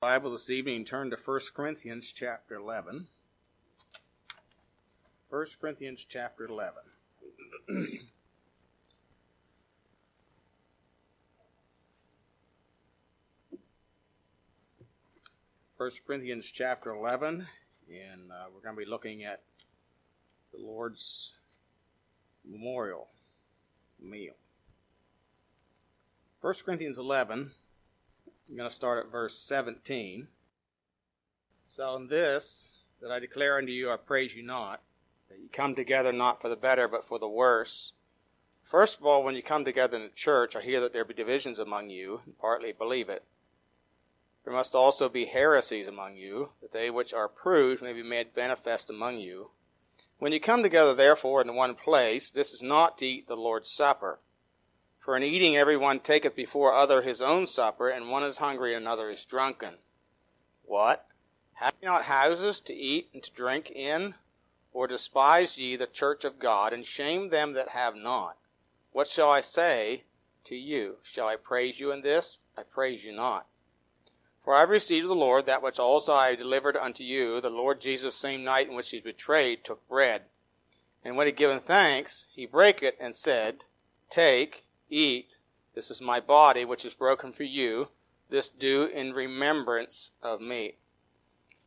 Bible this evening, turn to 1 Corinthians chapter 11. 1 Corinthians chapter 11. First Corinthians chapter 11, and uh, we're going to be looking at the Lord's memorial meal. 1 Corinthians 11, I'm going to start at verse 17. So, in this, that I declare unto you, I praise you not, that you come together not for the better, but for the worse. First of all, when you come together in the church, I hear that there be divisions among you, and partly believe it. There must also be heresies among you, that they which are proved may be made manifest among you. When you come together, therefore, in one place, this is not to eat the Lord's Supper. For in eating every one taketh before other his own supper, and one is hungry and another is drunken. What? Have ye not houses to eat and to drink in? Or despise ye the church of God, and shame them that have not? What shall I say to you? Shall I praise you in this? I praise you not. For I received of the Lord that which also I delivered unto you. The Lord Jesus, same night in which he was betrayed, took bread. And when he had given thanks, he brake it and said, Take, Eat, this is my body, which is broken for you. This do in remembrance of me.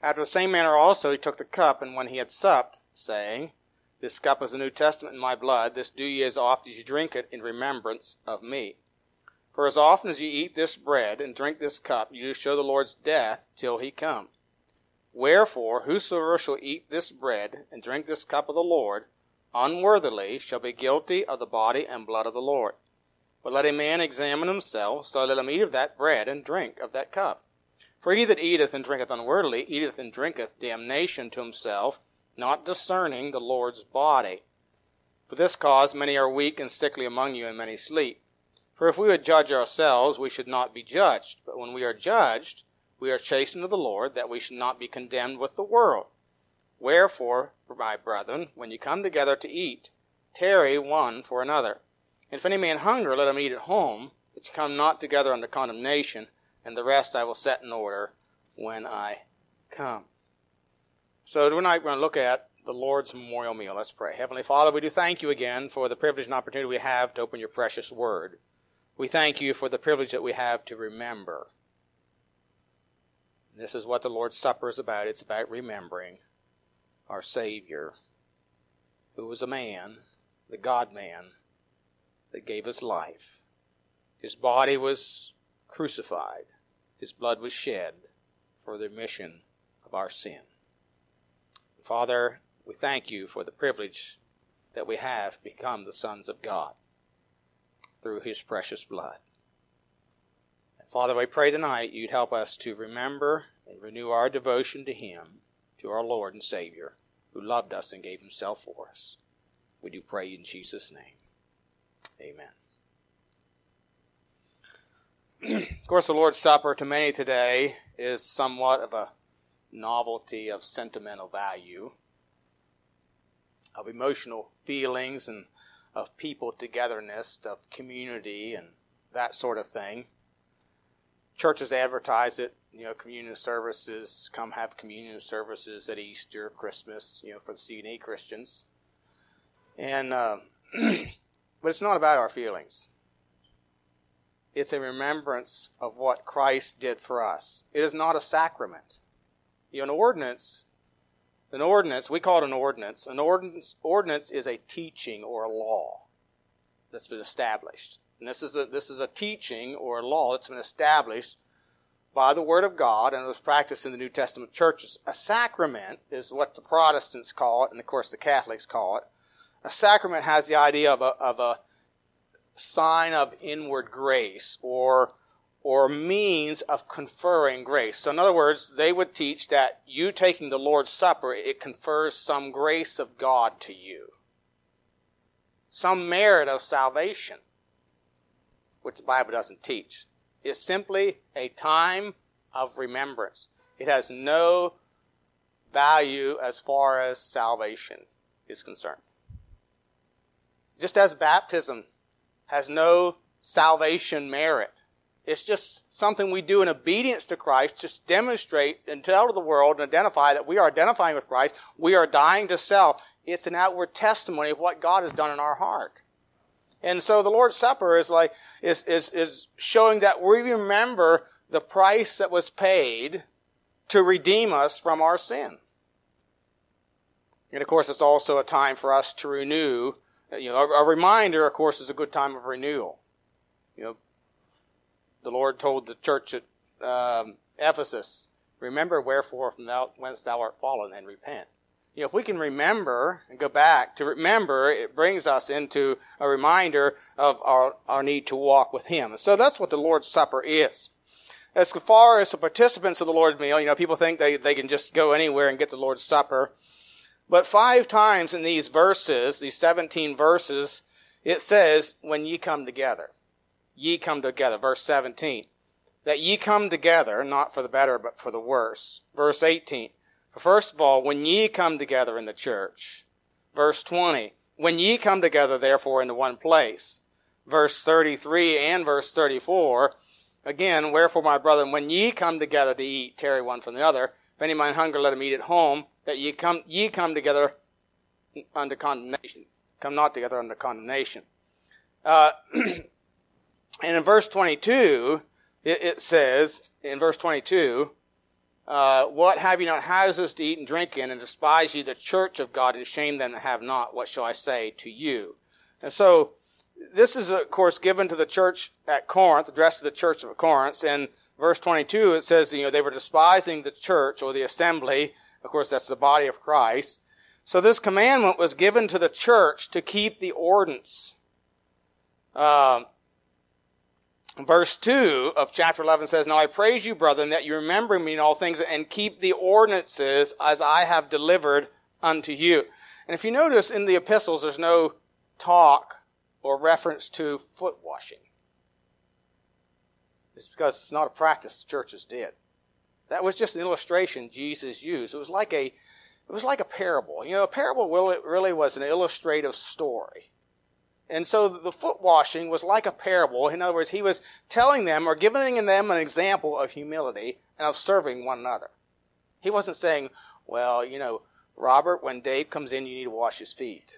After the same manner also he took the cup, and when he had supped, saying, This cup is the New Testament in my blood. This do ye as oft as ye drink it in remembrance of me. For as often as ye eat this bread and drink this cup, ye do show the Lord's death till he come. Wherefore, whosoever shall eat this bread and drink this cup of the Lord unworthily shall be guilty of the body and blood of the Lord. But let a man examine himself, so let him eat of that bread and drink of that cup. For he that eateth and drinketh unworthily eateth and drinketh damnation to himself, not discerning the Lord's body. For this cause many are weak and sickly among you, and many sleep. For if we would judge ourselves, we should not be judged. But when we are judged, we are chastened of the Lord, that we should not be condemned with the world. Wherefore, my brethren, when you come together to eat, tarry one for another. And if any man hunger, let him eat at home, that you come not together unto condemnation, and the rest I will set in order when I come. So tonight we're going to look at the Lord's memorial meal. Let's pray. Heavenly Father, we do thank you again for the privilege and opportunity we have to open your precious word. We thank you for the privilege that we have to remember. This is what the Lord's Supper is about. It's about remembering our Savior, who was a man, the God man, that gave us life. His body was crucified, his blood was shed for the remission of our sin. Father, we thank you for the privilege that we have become the sons of God through his precious blood. And Father, we pray tonight you'd help us to remember and renew our devotion to him, to our Lord and Savior, who loved us and gave himself for us. We do pray in Jesus' name. Amen. of course, the Lord's Supper to many today is somewhat of a novelty of sentimental value, of emotional feelings, and of people togetherness, of community, and that sort of thing. Churches advertise it, you know, communion services, come have communion services at Easter, Christmas, you know, for the C&E Christians. And, uh, But it's not about our feelings. It's a remembrance of what Christ did for us. It is not a sacrament. You know, an ordinance, an ordinance, we call it an ordinance. An ordinance, ordinance is a teaching or a law that's been established. And this is a, this is a teaching or a law that's been established by the Word of God and was practiced in the New Testament churches. A sacrament is what the Protestants call it, and of course the Catholics call it. A sacrament has the idea of a, of a sign of inward grace or or means of conferring grace. So in other words, they would teach that you taking the Lord's Supper, it confers some grace of God to you. Some merit of salvation, which the Bible doesn't teach. It's simply a time of remembrance. It has no value as far as salvation is concerned. Just as baptism has no salvation merit, It's just something we do in obedience to Christ, just demonstrate and tell to the world and identify that we are identifying with Christ. We are dying to self. It's an outward testimony of what God has done in our heart. And so the Lord's Supper is like, is, is, is showing that we remember the price that was paid to redeem us from our sin. And of course, it's also a time for us to renew. You know, a, a reminder, of course, is a good time of renewal. You know, the Lord told the church at um, Ephesus, "Remember wherefore from thou, whence thou art fallen, and repent." You know, if we can remember and go back to remember, it brings us into a reminder of our, our need to walk with Him. So that's what the Lord's Supper is. As far as the participants of the Lord's meal, you know, people think they, they can just go anywhere and get the Lord's Supper. But five times in these verses, these 17 verses, it says, when ye come together. Ye come together. Verse 17. That ye come together, not for the better, but for the worse. Verse 18. First of all, when ye come together in the church. Verse 20. When ye come together, therefore, into one place. Verse 33 and verse 34. Again, wherefore, my brethren, when ye come together to eat, tarry one from the other. If any man hunger, let him eat at home that ye come, ye come together under condemnation. Come not together under condemnation. Uh, and in verse 22, it, it, says, in verse 22, uh, what have you not houses to eat and drink in, and despise ye the church of God, and shame them that have not? What shall I say to you? And so, this is, of course, given to the church at Corinth, addressed to the church of Corinth. In verse 22, it says, you know, they were despising the church or the assembly of course, that's the body of Christ. So this commandment was given to the church to keep the ordinance. Um, verse 2 of chapter 11 says, Now I praise you, brethren, that you remember me in all things and keep the ordinances as I have delivered unto you. And if you notice in the epistles, there's no talk or reference to foot washing. It's because it's not a practice the churches did. That was just an illustration Jesus used. It was like a, it was like a parable. You know, a parable really, was an illustrative story. And so the foot washing was like a parable. In other words, he was telling them or giving them an example of humility and of serving one another. He wasn't saying, well, you know, Robert, when Dave comes in, you need to wash his feet.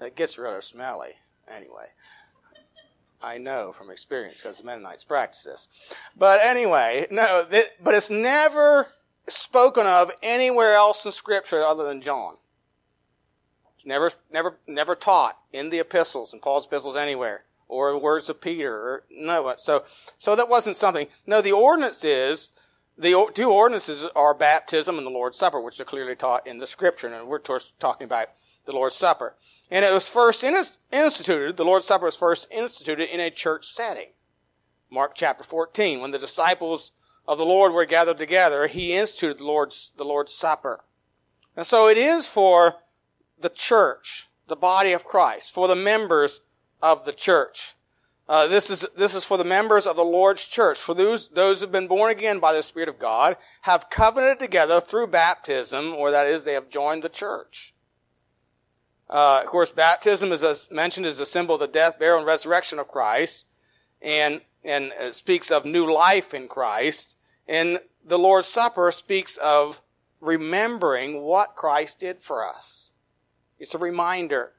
It gets rather smelly, anyway. I know from experience because the Mennonites practice this. But anyway, no, th- but it's never spoken of anywhere else in Scripture other than John. It's never, never, never taught in the epistles, in Paul's epistles anywhere, or the words of Peter, or no. So, so that wasn't something. No, the ordinance is, the two ordinances are baptism and the Lord's Supper, which are clearly taught in the Scripture, and we're talking about the Lord's Supper. And it was first instituted, the Lord's Supper was first instituted in a church setting. Mark chapter 14, when the disciples of the Lord were gathered together, he instituted the Lord's, the Lord's Supper. And so it is for the church, the body of Christ, for the members of the church. Uh, this is this is for the members of the Lord's church, for those those who have been born again by the Spirit of God, have covenanted together through baptism, or that is, they have joined the church. Uh, of course, baptism is mentioned as a symbol of the death, burial, and resurrection of Christ, and and speaks of new life in Christ. And the Lord's Supper speaks of remembering what Christ did for us. It's a reminder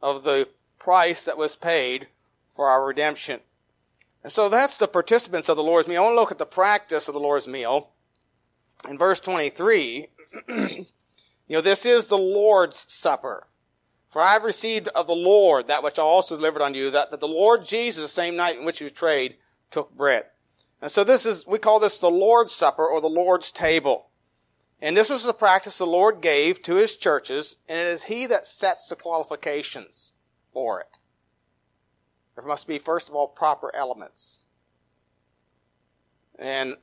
of the price that was paid for our redemption. And so that's the participants of the Lord's meal. I want to look at the practice of the Lord's meal. In verse 23, you know, this is the Lord's Supper. For I have received of the Lord that which I also delivered unto you, that, that the Lord Jesus, the same night in which he was betrayed, took bread. And so this is, we call this the Lord's Supper or the Lord's table. And this is the practice the Lord gave to his churches, and it is he that sets the qualifications for it. There must be, first of all, proper elements. And,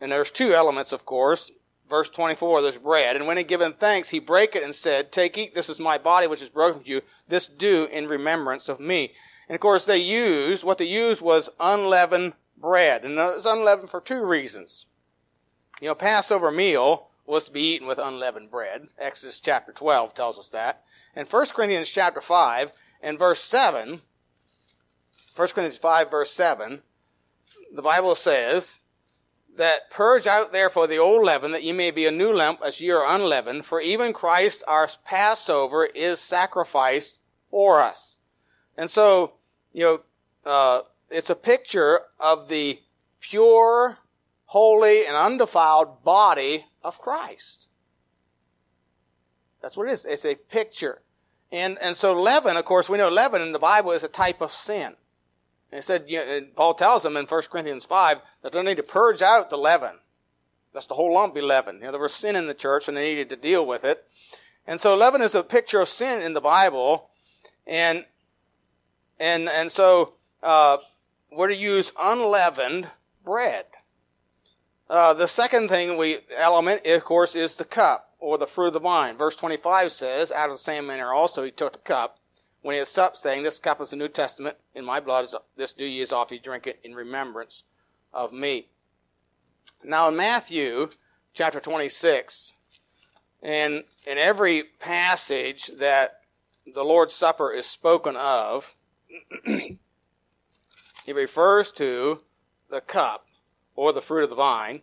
and there's two elements, of course verse 24, there's bread. And when he given thanks, he brake it and said, Take, eat, this is my body which is broken for you. This do in remembrance of me. And of course, they used, what they used was unleavened bread. And it was unleavened for two reasons. You know, Passover meal was to be eaten with unleavened bread. Exodus chapter 12 tells us that. And 1 Corinthians chapter 5 and verse 7 1 Corinthians 5 verse 7, the Bible says that purge out therefore the old leaven that ye may be a new lump as ye are unleavened, for even Christ our Passover is sacrificed for us. And so, you know, uh, it's a picture of the pure, holy, and undefiled body of Christ. That's what it is. It's a picture. And, and so leaven, of course, we know leaven in the Bible is a type of sin. And it said, you know, Paul tells them in 1 Corinthians 5 that they need to purge out the leaven. That's the whole lump be leaven. You know, there was sin in the church and they needed to deal with it. And so leaven is a picture of sin in the Bible. And, and, and so, uh, we're to use unleavened bread. Uh, the second thing we, element, of course, is the cup or the fruit of the vine. Verse 25 says, out of the same manner also he took the cup when he had supped, saying, This cup is the New Testament in my blood. This do ye as ye drink it in remembrance of me. Now in Matthew chapter 26, and in every passage that the Lord's Supper is spoken of, he refers to the cup or the fruit of the vine.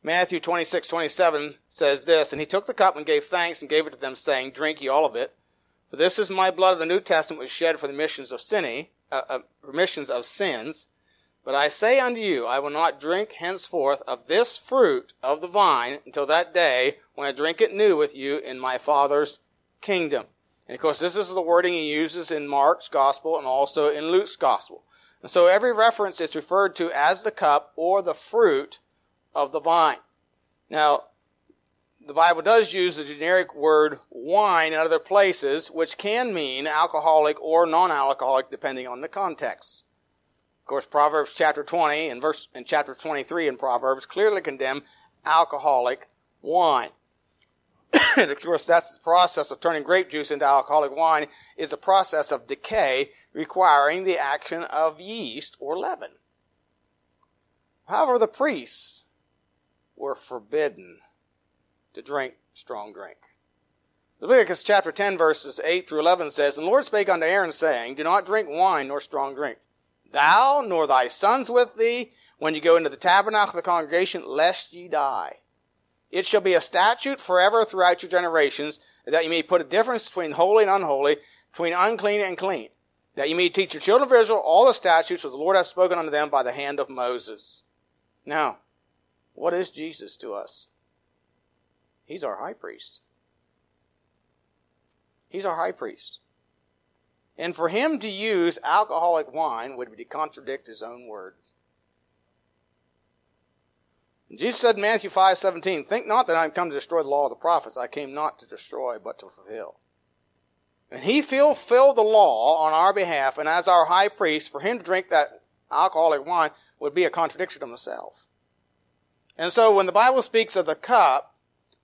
Matthew 26, 27 says this, And he took the cup and gave thanks and gave it to them, saying, Drink ye all of it. For this is my blood of the New Testament which shed for the remissions of uh, uh, remissions of sins. But I say unto you, I will not drink henceforth of this fruit of the vine until that day when I drink it new with you in my Father's kingdom. And of course, this is the wording he uses in Mark's gospel and also in Luke's gospel. And so every reference is referred to as the cup or the fruit of the vine. Now, the Bible does use the generic word wine in other places, which can mean alcoholic or non-alcoholic depending on the context. Of course, Proverbs chapter 20 and verse and chapter 23 in Proverbs clearly condemn alcoholic wine. and of course, that's the process of turning grape juice into alcoholic wine is a process of decay requiring the action of yeast or leaven. However, the priests were forbidden to drink strong drink. Leviticus chapter 10 verses 8 through 11 says, And the Lord spake unto Aaron, saying, Do not drink wine nor strong drink. Thou nor thy sons with thee, when you go into the tabernacle of the congregation, lest ye die. It shall be a statute forever throughout your generations, that you may put a difference between holy and unholy, between unclean and clean, that you may teach your children of Israel all the statutes which the Lord hath spoken unto them by the hand of Moses. Now, what is Jesus to us? He's our high priest. He's our high priest. And for him to use alcoholic wine would be to contradict his own word. Jesus said in Matthew 5 17, Think not that I am come to destroy the law of the prophets. I came not to destroy, but to fulfill. And he fulfilled the law on our behalf, and as our high priest, for him to drink that alcoholic wine would be a contradiction of himself. And so when the Bible speaks of the cup,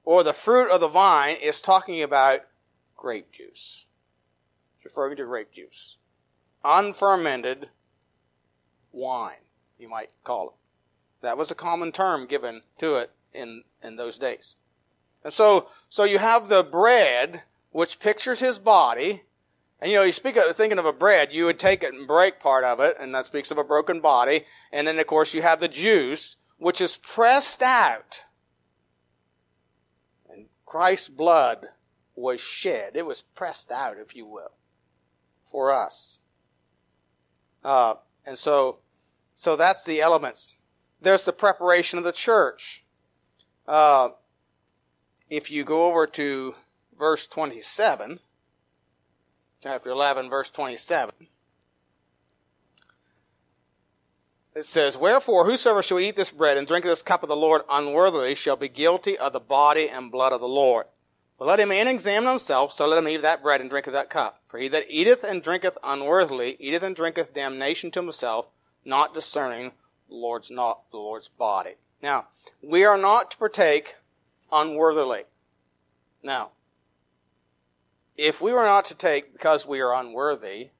or the fruit of the vine is talking about grape juice. It's referring to grape juice. Unfermented wine, you might call it. That was a common term given to it in, in those days. And so, so you have the bread, which pictures his body. And you know, you speak of thinking of a bread, you would take it and break part of it, and that speaks of a broken body. And then, of course, you have the juice, which is pressed out Christ's blood was shed. It was pressed out, if you will, for us. Uh, and so, so that's the elements. There's the preparation of the church. Uh, if you go over to verse 27, chapter 11, verse 27, it says, Wherefore, whosoever shall eat this bread and drink this cup of the Lord unworthily shall be guilty of the body and blood of the Lord. But let him in examine himself, so let him eat that bread and drink of that cup. For he that eateth and drinketh unworthily eateth and drinketh damnation to himself, not discerning the Lord's not the Lord's body. Now, we are not to partake unworthily. Now, if we were not to take because we are unworthy,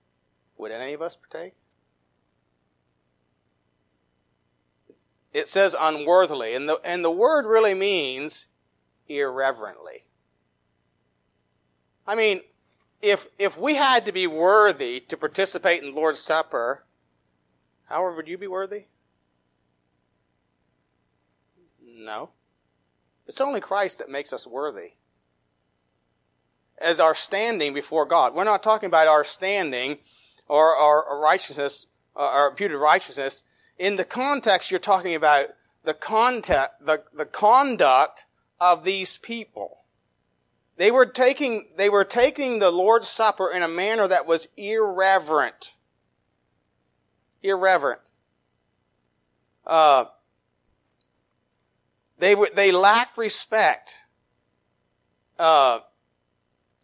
would any of us partake? It says unworthily, and the, and the word really means irreverently. I mean, if, if we had to be worthy to participate in Lord's Supper, how would you be worthy? No. It's only Christ that makes us worthy. As our standing before God. We're not talking about our standing or our righteousness, uh, our imputed righteousness. In the context, you're talking about the context, the, the conduct of these people. They were taking, they were taking the Lord's Supper in a manner that was irreverent. Irreverent. Uh, they they lacked respect. Uh,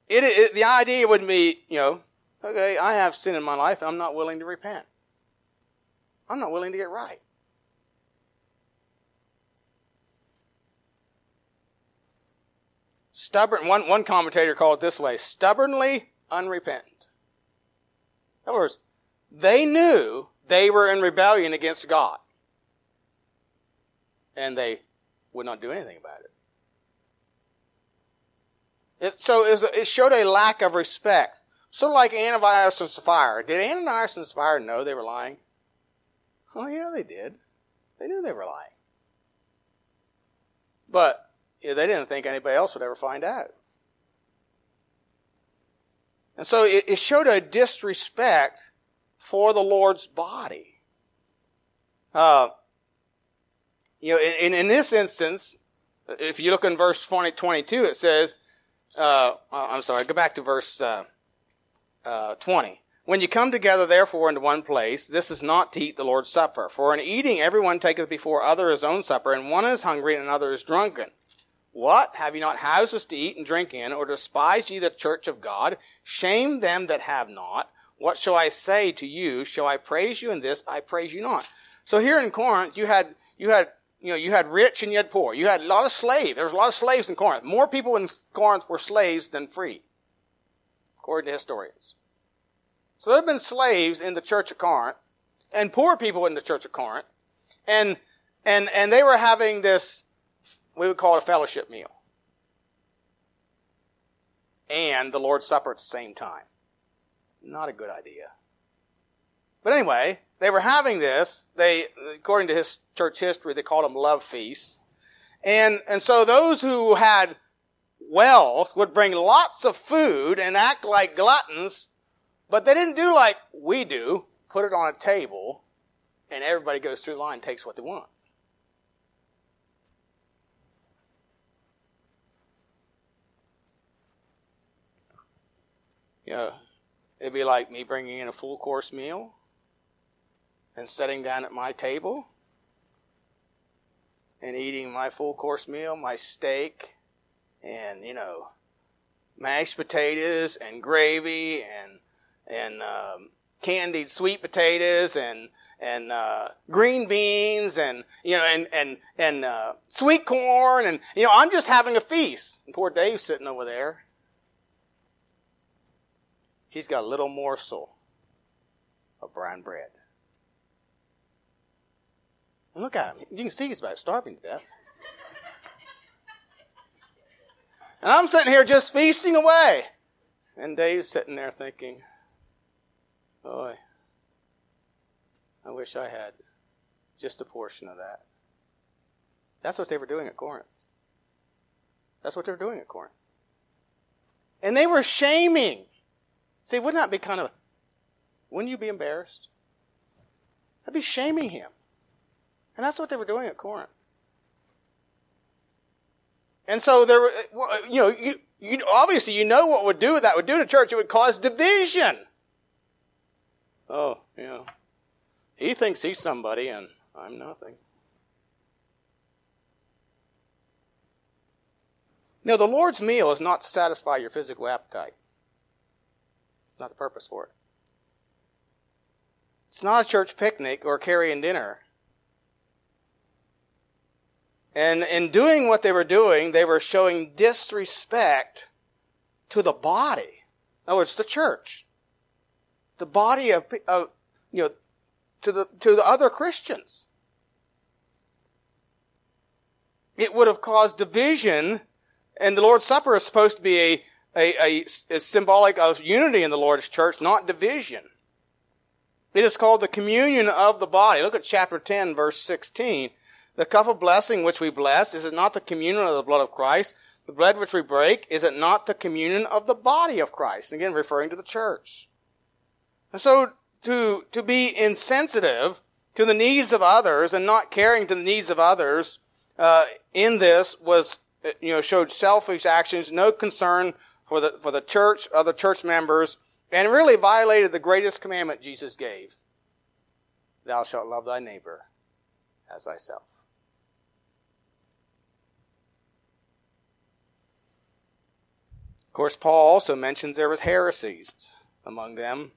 it, it, the idea would be, you know, okay, I have sin in my life I'm not willing to repent. I'm not willing to get right. Stubborn, one, one commentator called it this way, stubbornly unrepentant. In other words, they knew they were in rebellion against God. And they would not do anything about it. it so it, was, it, showed a lack of respect. Sort of like Ananias and Sapphira. Did Ananias and Sapphira know they were lying? Oh yeah, they did. They knew they were lying. But yeah, they didn't think anybody else would ever find out. And so it, it showed a disrespect for the Lord's body. Uh, you know, in, in this instance, if you look in verse 20, 22, it says, uh, uh, I'm sorry, go back to verse uh, uh, 20. When you come together, therefore, into one place, this is not to eat the Lord's Supper. For in eating, everyone taketh before other his own supper, and one is hungry and another is drunken. What? Have ye not houses to eat and drink in, or despise ye the church of God? Shame them that have not. What shall I say to you? Shall I praise you in this? I praise you not. So here in Corinth, you had, you had you know, you had rich and you had poor. You had a lot of slaves. There was a lot of slaves in Corinth. More people in Corinth were slaves than free, according to historians. So there have been slaves in the church of Corinth and poor people in the church of Corinth. And, and, and they were having this, we would call it a fellowship meal. And the Lord's Supper at the same time. Not a good idea. But anyway, they were having this. They, according to his church history, they called them love feasts. And, and so those who had wealth would bring lots of food and act like gluttons, but they didn't do like we do, put it on a table, and everybody goes through the line and takes what they want. You know, it'd be like me bringing in a full course meal and sitting down at my table and eating my full course meal, my steak, and you know, mashed potatoes and gravy and and um, candied sweet potatoes and and uh, green beans and you know and and and uh, sweet corn and you know I'm just having a feast. And poor Dave's sitting over there. He's got a little morsel of brown bread. And look at him. You can see he's about starving to death. And I'm sitting here just feasting away. And Dave's sitting there thinking, boy, I wish I had just a portion of that. That's what they were doing at Corinth. That's what they were doing at Corinth. And they were shaming. See, wouldn't that be kind of, wouldn't you be embarrassed? That'd be shaming him. And that's what they were doing at Corinth. And so there, were, you know, you, you, obviously you know what would do that would do to church. It would cause division. Oh, know, he thinks he's somebody and I'm nothing. Now, the Lord's meal is not to satisfy your physical appetite. It's not the purpose for it. It's not a church picnic or carrying dinner. And in doing what they were doing, they were showing disrespect to the body. In other words, the church. The body of, of you know, to the, to the other Christians. It would have caused division, and the Lord's Supper is supposed to be a, a, a, a symbolic of unity in the Lord's church, not division. It is called the communion of the body. Look at chapter 10, verse 16. The cup of blessing which we bless, is it not the communion of the blood of Christ? The bread which we break, is it not the communion of the body of Christ? Again, referring to the church. And so, to, to be insensitive to the needs of others and not caring to the needs of others, uh, in this was, you know, showed selfish actions, no concern for the, for the church, other church members, and really violated the greatest commandment Jesus gave. Thou shalt love thy neighbor as thyself. Of course, Paul also mentions there was heresies among them.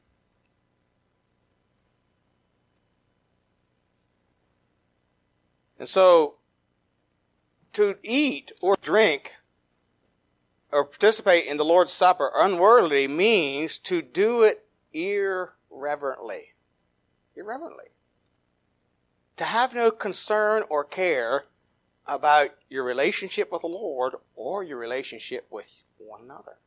And so, to eat or drink or participate in the Lord's Supper unworthily means to do it irreverently. Irreverently. To have no concern or care about your relationship with the Lord or your relationship with one another.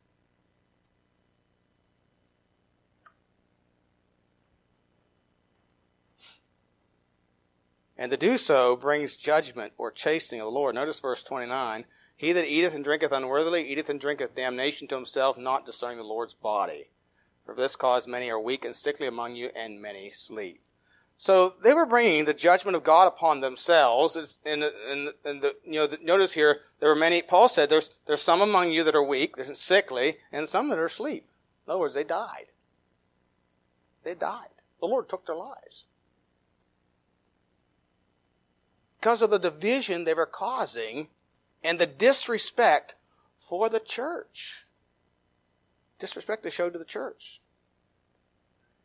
And to do so brings judgment or chastening of the Lord. Notice verse 29. He that eateth and drinketh unworthily eateth and drinketh damnation to himself, not discerning the Lord's body. For this cause many are weak and sickly among you, and many sleep. So they were bringing the judgment of God upon themselves. And, and, and the, you know, the, notice here, there were many, Paul said, there's, there's some among you that are weak, there's sickly, and some that are asleep. In other words, they died. They died. The Lord took their lives. Because of the division they were causing and the disrespect for the church. Disrespect they showed to the church.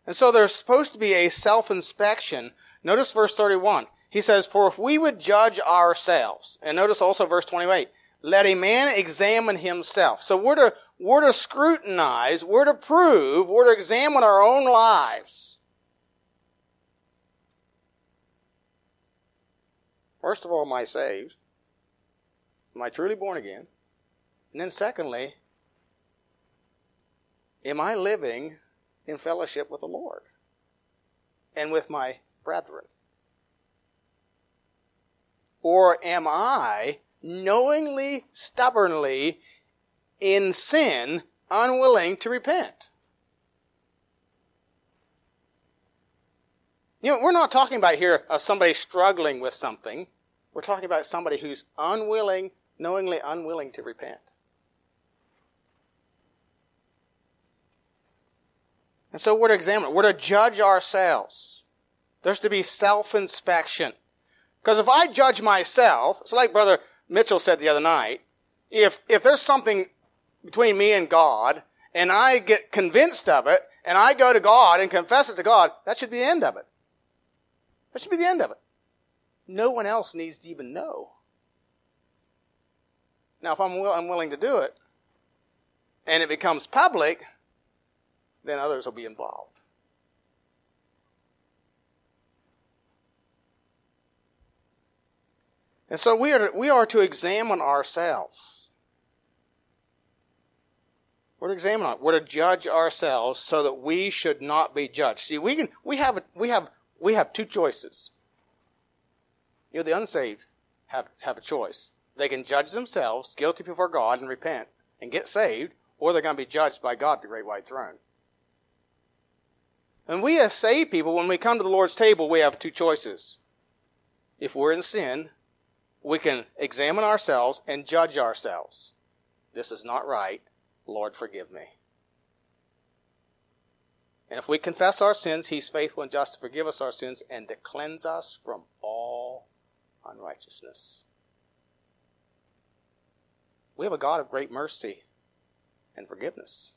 And so there's supposed to be a self-inspection. Notice verse 31. He says, For if we would judge ourselves, and notice also verse 28, let a man examine himself. So we're to, we're to scrutinize, we're to prove, we're to examine our own lives. First of all, am I saved? Am I truly born again? And then secondly, am I living in fellowship with the Lord and with my brethren? Or am I knowingly, stubbornly in sin, unwilling to repent? You know, we're not talking about here of somebody struggling with something. We're talking about somebody who's unwilling, knowingly unwilling to repent. And so we're to examine, we're to judge ourselves. There's to be self-inspection. Because if I judge myself, it's like Brother Mitchell said the other night, if, if there's something between me and God, and I get convinced of it, and I go to God and confess it to God, that should be the end of it. That should be the end of it. No one else needs to even know. Now, if I'm I'm willing to do it, and it becomes public, then others will be involved. And so we are to, we are to examine ourselves. We're to examine we're to judge ourselves so that we should not be judged. See, we can we have we have we have two choices. You know, the unsaved have have a choice. They can judge themselves, guilty before God, and repent and get saved, or they're going to be judged by God, at the great white throne. And we as saved people, when we come to the Lord's table, we have two choices. If we're in sin, we can examine ourselves and judge ourselves. This is not right. Lord, forgive me. And if we confess our sins, He's faithful and just to forgive us our sins and to cleanse us from all unrighteousness. We have a God of great mercy and forgiveness.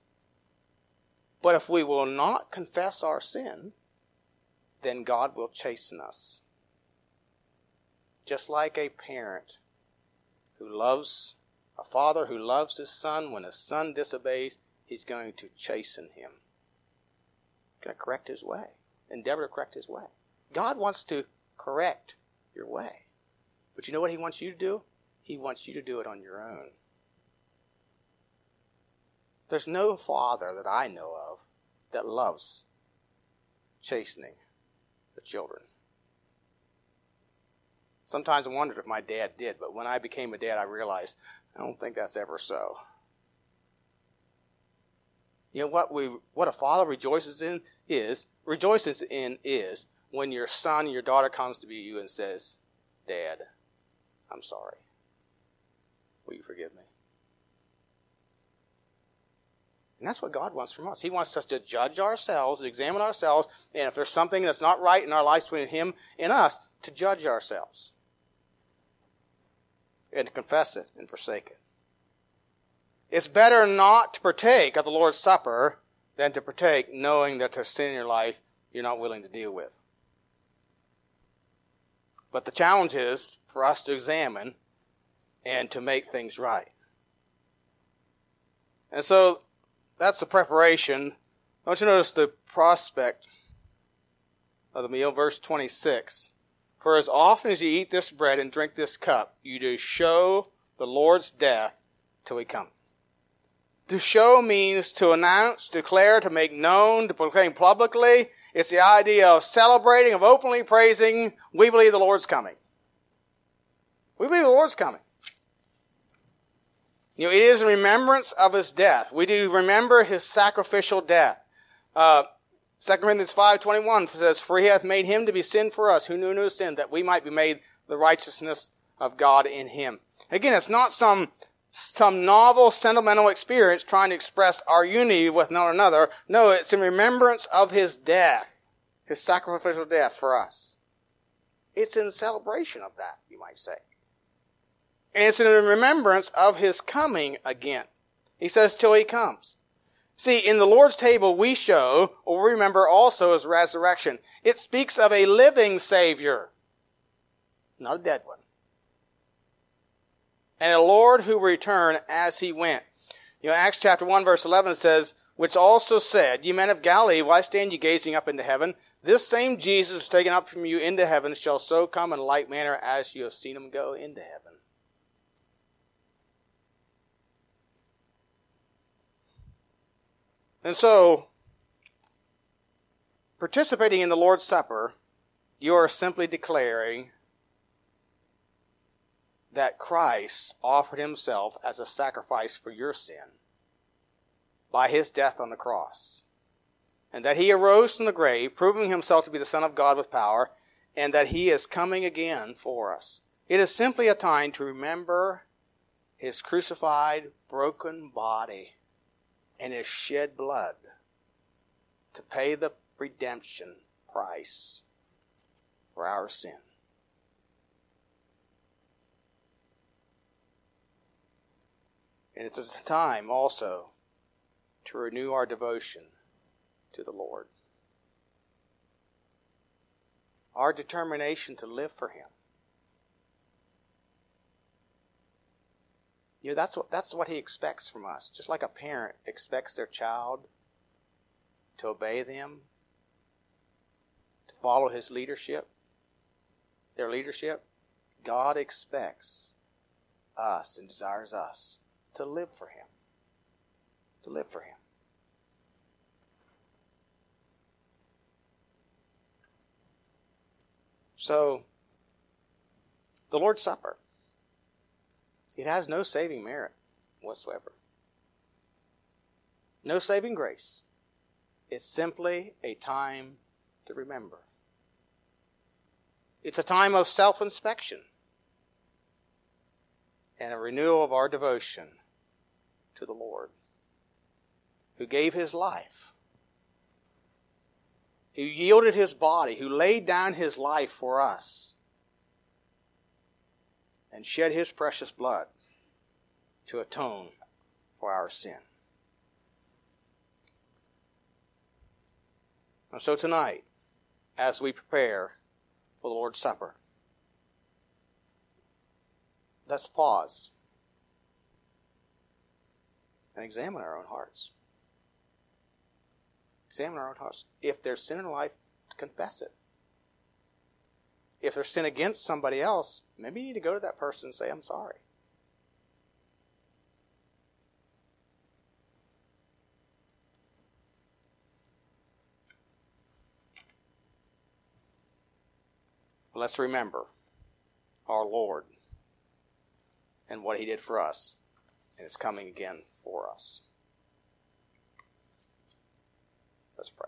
But if we will not confess our sin, then God will chasten us. Just like a parent who loves, a father who loves his son, when his son disobeys, he's going to chasten him. He's going to correct his way, endeavor to correct his way. God wants to correct your way. But you know what he wants you to do? He wants you to do it on your own. There's no father that I know of that loves chastening the children. Sometimes I wondered if my dad did, but when I became a dad, I realized I don't think that's ever so. You know what we what a father rejoices in is rejoices in is when your son, your daughter comes to be you and says, "Dad, I'm sorry. Will you forgive me?" And that's what God wants from us. He wants us to judge ourselves, examine ourselves, and if there's something that's not right in our lives between Him and us, to judge ourselves and to confess it and forsake it. It's better not to partake of the Lord's Supper than to partake knowing that there's sin in your life you're not willing to deal with. But the challenge is for us to examine and to make things right. And so that's the preparation. I want you to notice the prospect of the meal, verse 26. For as often as you eat this bread and drink this cup, you do show the Lord's death till he come. To show means to announce, declare, to make known, to proclaim publicly. It's the idea of celebrating, of openly praising. We believe the Lord's coming. We believe the Lord's coming. You know, it is in remembrance of his death. We do remember his sacrificial death. Uh, 2 Corinthians 5.21 says, For he hath made him to be sin for us, who knew no sin, that we might be made the righteousness of God in him. Again, it's not some, some novel, sentimental experience trying to express our unity with one another. No, it's in remembrance of his death, his sacrificial death for us. It's in celebration of that, you might say. And it's in remembrance of his coming again. He says, till he comes. See, in the Lord's table, we show, or remember also his resurrection. It speaks of a living Savior, not a dead one. And a Lord who return as he went. You know, Acts chapter 1 verse 11 says, which also said, Ye men of Galilee, why stand ye gazing up into heaven? This same Jesus taken up from you into heaven shall so come in like manner as you have seen him go into heaven. And so, participating in the Lord's Supper, you are simply declaring that Christ offered himself as a sacrifice for your sin by his death on the cross. And that he arose from the grave, proving himself to be the Son of God with power, and that he is coming again for us. It is simply a time to remember his crucified, broken body and his shed blood to pay the redemption price for our sin. And it's a time also to renew our devotion to the Lord. Our determination to live for Him. You know, that's what, that's what he expects from us. Just like a parent expects their child to obey them, to follow his leadership, their leadership, God expects us and desires us to live for him. To live for him. So, the Lord's Supper. It has no saving merit whatsoever. No saving grace. It's simply a time to remember. It's a time of self inspection and a renewal of our devotion to the Lord, who gave his life, who yielded his body, who laid down his life for us and shed his precious blood to atone for our sin. And so tonight, as we prepare for the Lord's Supper, let's pause and examine our own hearts. Examine our own hearts. If there's sin in life, confess it. If there's sin against somebody else, maybe you need to go to that person and say, I'm sorry. let's remember our Lord and what He did for us, and is coming again for us. Let's pray.